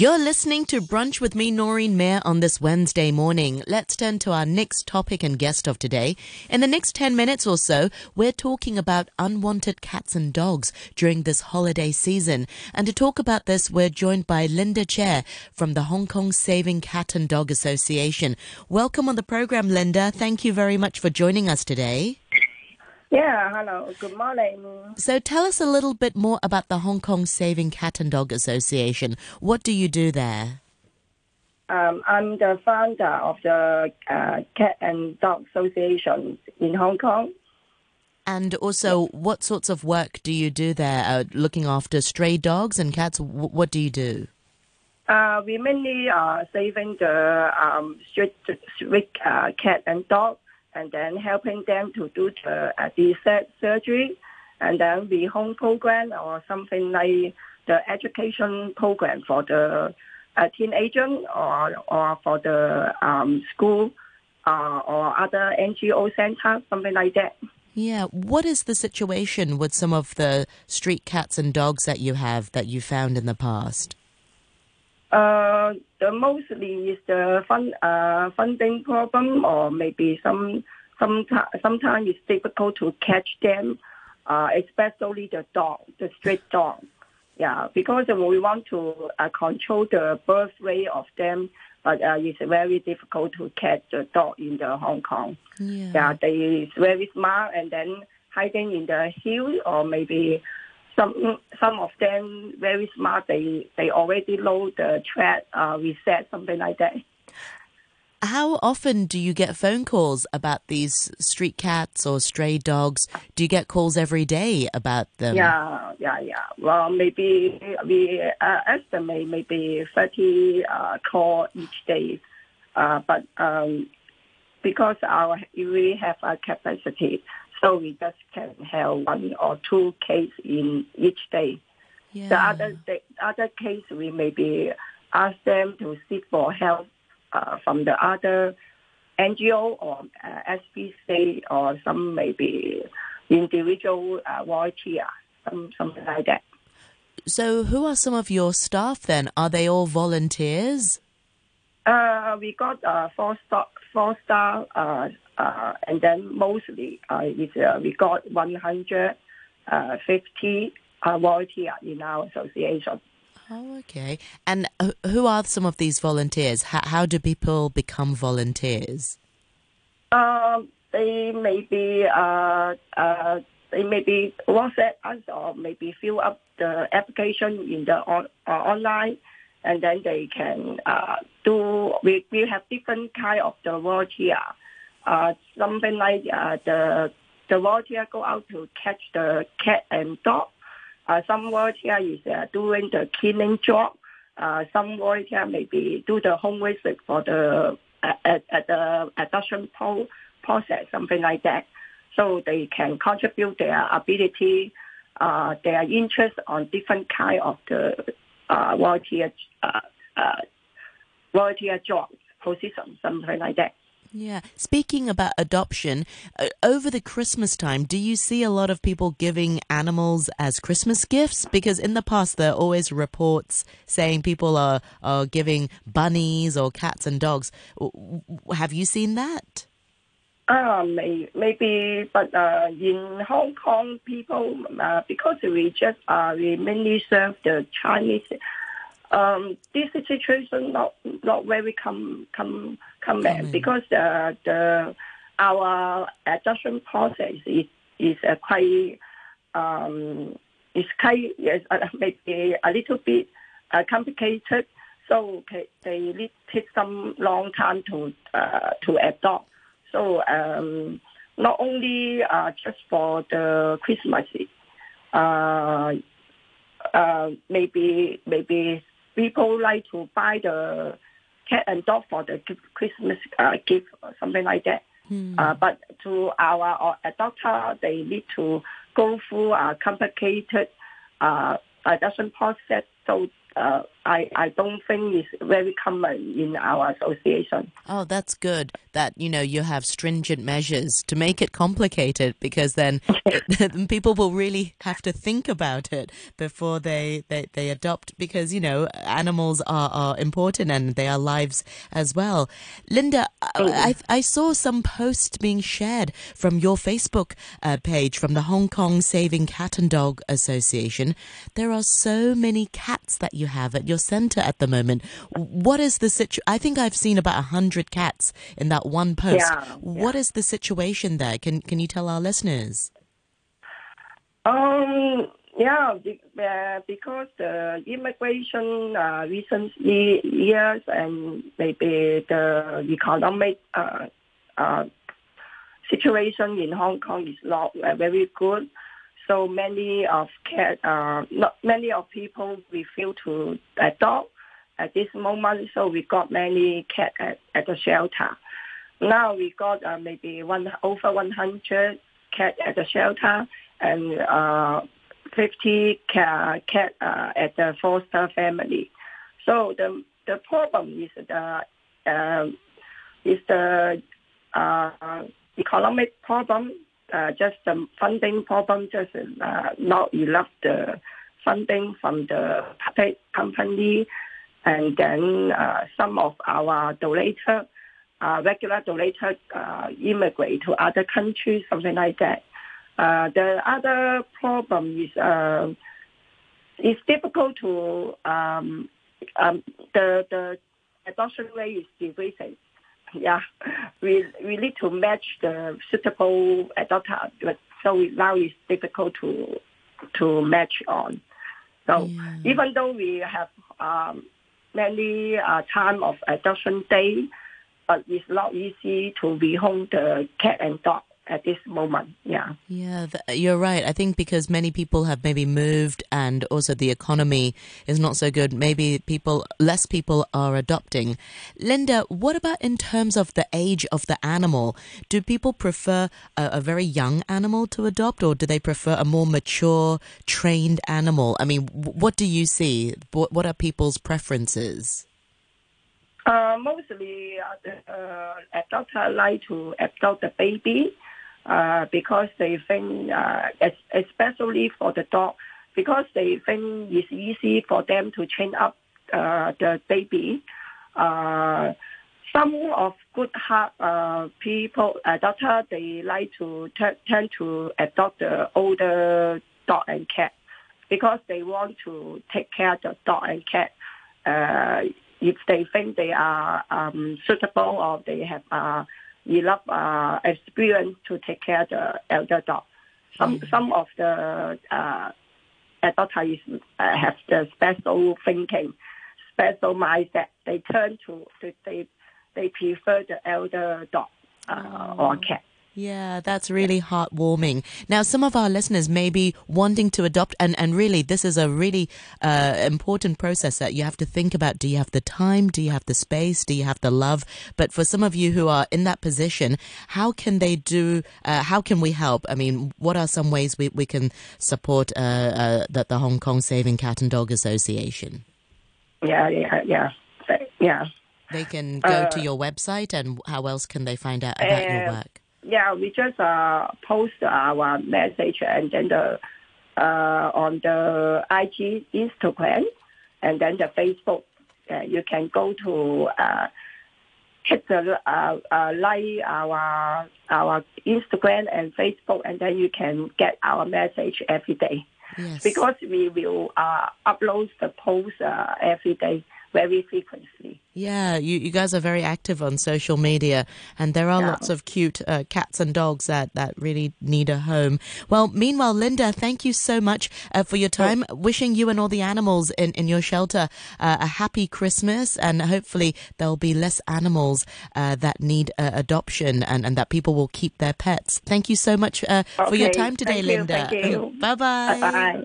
You're listening to Brunch with me, Noreen Mayer, on this Wednesday morning. Let's turn to our next topic and guest of today. In the next 10 minutes or so, we're talking about unwanted cats and dogs during this holiday season. And to talk about this, we're joined by Linda Tse from the Hong Kong Saving Cat and Dog Association. Welcome on the program, Linda. Thank you very much for joining us today. Yeah, hello. Good morning. So tell us a little bit more about the Hong Kong Saving Cat and Dog Association. What do you do there? Um, I'm the founder of the uh, Cat and Dog Association in Hong Kong. And also, what sorts of work do you do there? Uh, looking after stray dogs and cats? W- what do you do? Uh, we mainly are saving the um, street, street uh, cat and dog and then helping them to do the uh, surgery, and then the home program or something like the education program for the uh, teenager or or for the um, school uh, or other NGO center, something like that. Yeah, what is the situation with some of the street cats and dogs that you have that you found in the past? Uh, the mostly is the fund, uh, funding problem, or maybe some some sometimes it's difficult to catch them, uh, especially the dog, the street dog. Yeah, because we want to uh, control the birth rate of them, but uh, it's very difficult to catch the dog in the Hong Kong. Yeah, yeah they is very smart and then hiding in the hill or maybe some some of them very smart. They they already know the threat uh, reset something like that. How often do you get phone calls about these street cats or stray dogs? Do you get calls every day about them? Yeah, yeah, yeah. Well, maybe we uh, estimate maybe 30 uh, call each day. Uh, but um, because our we have a capacity, so we just can have one or two case in each day. Yeah. The other the other case we maybe ask them to seek for help uh, from the other NGO or uh, SPC or some maybe individual uh, volunteer, some, something like that. So, who are some of your staff then? Are they all volunteers? Uh, we got uh, four star, four star, uh, uh, and then mostly uh, is, uh, we got 150 uh, volunteer in our association. Oh, okay. And who are some of these volunteers? How, how do people become volunteers? Um, they may be uh, uh, they may be WhatsApp us or maybe fill up the application in the on, uh, online, and then they can uh, do. We we have different kind of the volunteer. Uh, something like uh, the the volunteer go out to catch the cat and dog uh, some volunteer is doing the cleaning job. Uh, some volunteer maybe do the home visit for the at, the adoption process, something like that. So they can contribute their ability, uh, their interest on different kind of the uh, volunteer uh, uh, volunteer job position, something like that. Yeah. Speaking about adoption, over the Christmas time, do you see a lot of people giving animals as Christmas gifts? Because in the past, there are always reports saying people are, are giving bunnies or cats and dogs. Have you seen that? Uh, may, maybe, but uh, in Hong Kong, people, uh, because we just uh, we mainly serve the Chinese um, this situation not not very come come come back because the the our adoption process is is uh, quite um is quite yes, uh, maybe a little bit uh, complicated. So they need take some long time to uh, to adopt. So um, not only uh, just for the Christmas, uh, uh, maybe maybe people like to buy the cat and dog for the Christmas uh, gift or something like that. Hmm. Uh, but to our adopter, they need to go through a complicated uh, adoption process. So uh, I, I don't think it's very common in our association. Oh, that's good that, you know, you have stringent measures to make it complicated because then people will really have to think about it before they, they, they adopt because, you know, animals are, are important and they are lives as well. Linda, I, I saw some posts being shared from your Facebook uh, page from the Hong Kong Saving Cat and Dog Association. There are so many cats that you have at your center at the moment. What is the situation? I think I've seen about a hundred cats in that one post. Yeah, What is the situation there? Can Can you tell our listeners? Um, yeah, uh, because the immigration uh, recent years and maybe the economic uh, uh, situation in Hong Kong is not uh, very good. So many of cat, uh, not many of people refuse to adopt at this moment. So we got many cat at, at the shelter. Now we got uh, maybe one over 100 cat at the shelter and uh, 50 cat, cat uh, at the foster family. So the the problem is the uh, is the uh, economic problem, just the funding problem, just uh, not enough the funding from the public company, and then uh, some of our donator, uh, regular donator, uh, immigrate to other countries, something like that. Uh, the other problem is uh, it's difficult to um, um, the the adoption rate is decreasing. Yeah, we we need to match the suitable adopter, but so now it's difficult to to match on. So Yeah. even though we have um, many uh, time of adoption day, but it's not easy to rehome the cat and dog at this moment. Yeah. Yeah, th- you're right. I think because many people have maybe moved and also the economy is not so good, maybe people, less people are adopting. Linda, what about in terms of the age of the animal? Do people prefer a, a very young animal to adopt or do they prefer a more mature, trained animal? I mean, w- what do you see? What, what are people's preferences? Uh, mostly uh, the uh, adopter like to adopt the baby uh, because they think, uh, especially for the dog, because they think it's easy for them to train up uh, the baby. Uh, some of good heart uh, people, adopter, they like to t- tend to adopt the older dog and cat because they want to take care of the dog and cat. Uh, if they think they are um, suitable or they have uh, enough uh, experience to take care of the elder dog. Some some of the uh, adopters uh, have the special thinking, special mindset. They turn to they they, they prefer the elder dog uh, or cat. Yeah, that's really heartwarming. Now, some of our listeners may be wanting to adopt, and, and really, this is a really uh, important process that you have to think about. Do you have the time? Do you have the space? Do you have the love? But for some of you who are in that position, how can they do? Uh, how can we help? I mean, what are some ways we, we can support uh, uh, that the Hong Kong Saving Cat and Dog Association? Yeah, yeah, yeah, yeah. They can go to Uh, your website, and how else can they find out about your work? Yeah, we just uh, post our message and then the uh, on the IG, Instagram, and then the Facebook. You can go to uh, hit the uh, uh, like our our Instagram and Facebook, and then you can get our message every day Yes. because we will uh, upload the post uh, every day very frequently. Yeah, you, you guys are very active on social media, and there are Yeah. lots of cute uh, cats and dogs that, that really need a home. Well, meanwhile, Linda, thank you so much uh, for your time. Wishing you and all the animals in, in your shelter uh, a happy Christmas, and hopefully there'll be less animals uh, that need uh, adoption and, and that people will keep their pets. Thank you so much uh, for your time today, thank you, Linda. thank you. Bye bye. Bye bye.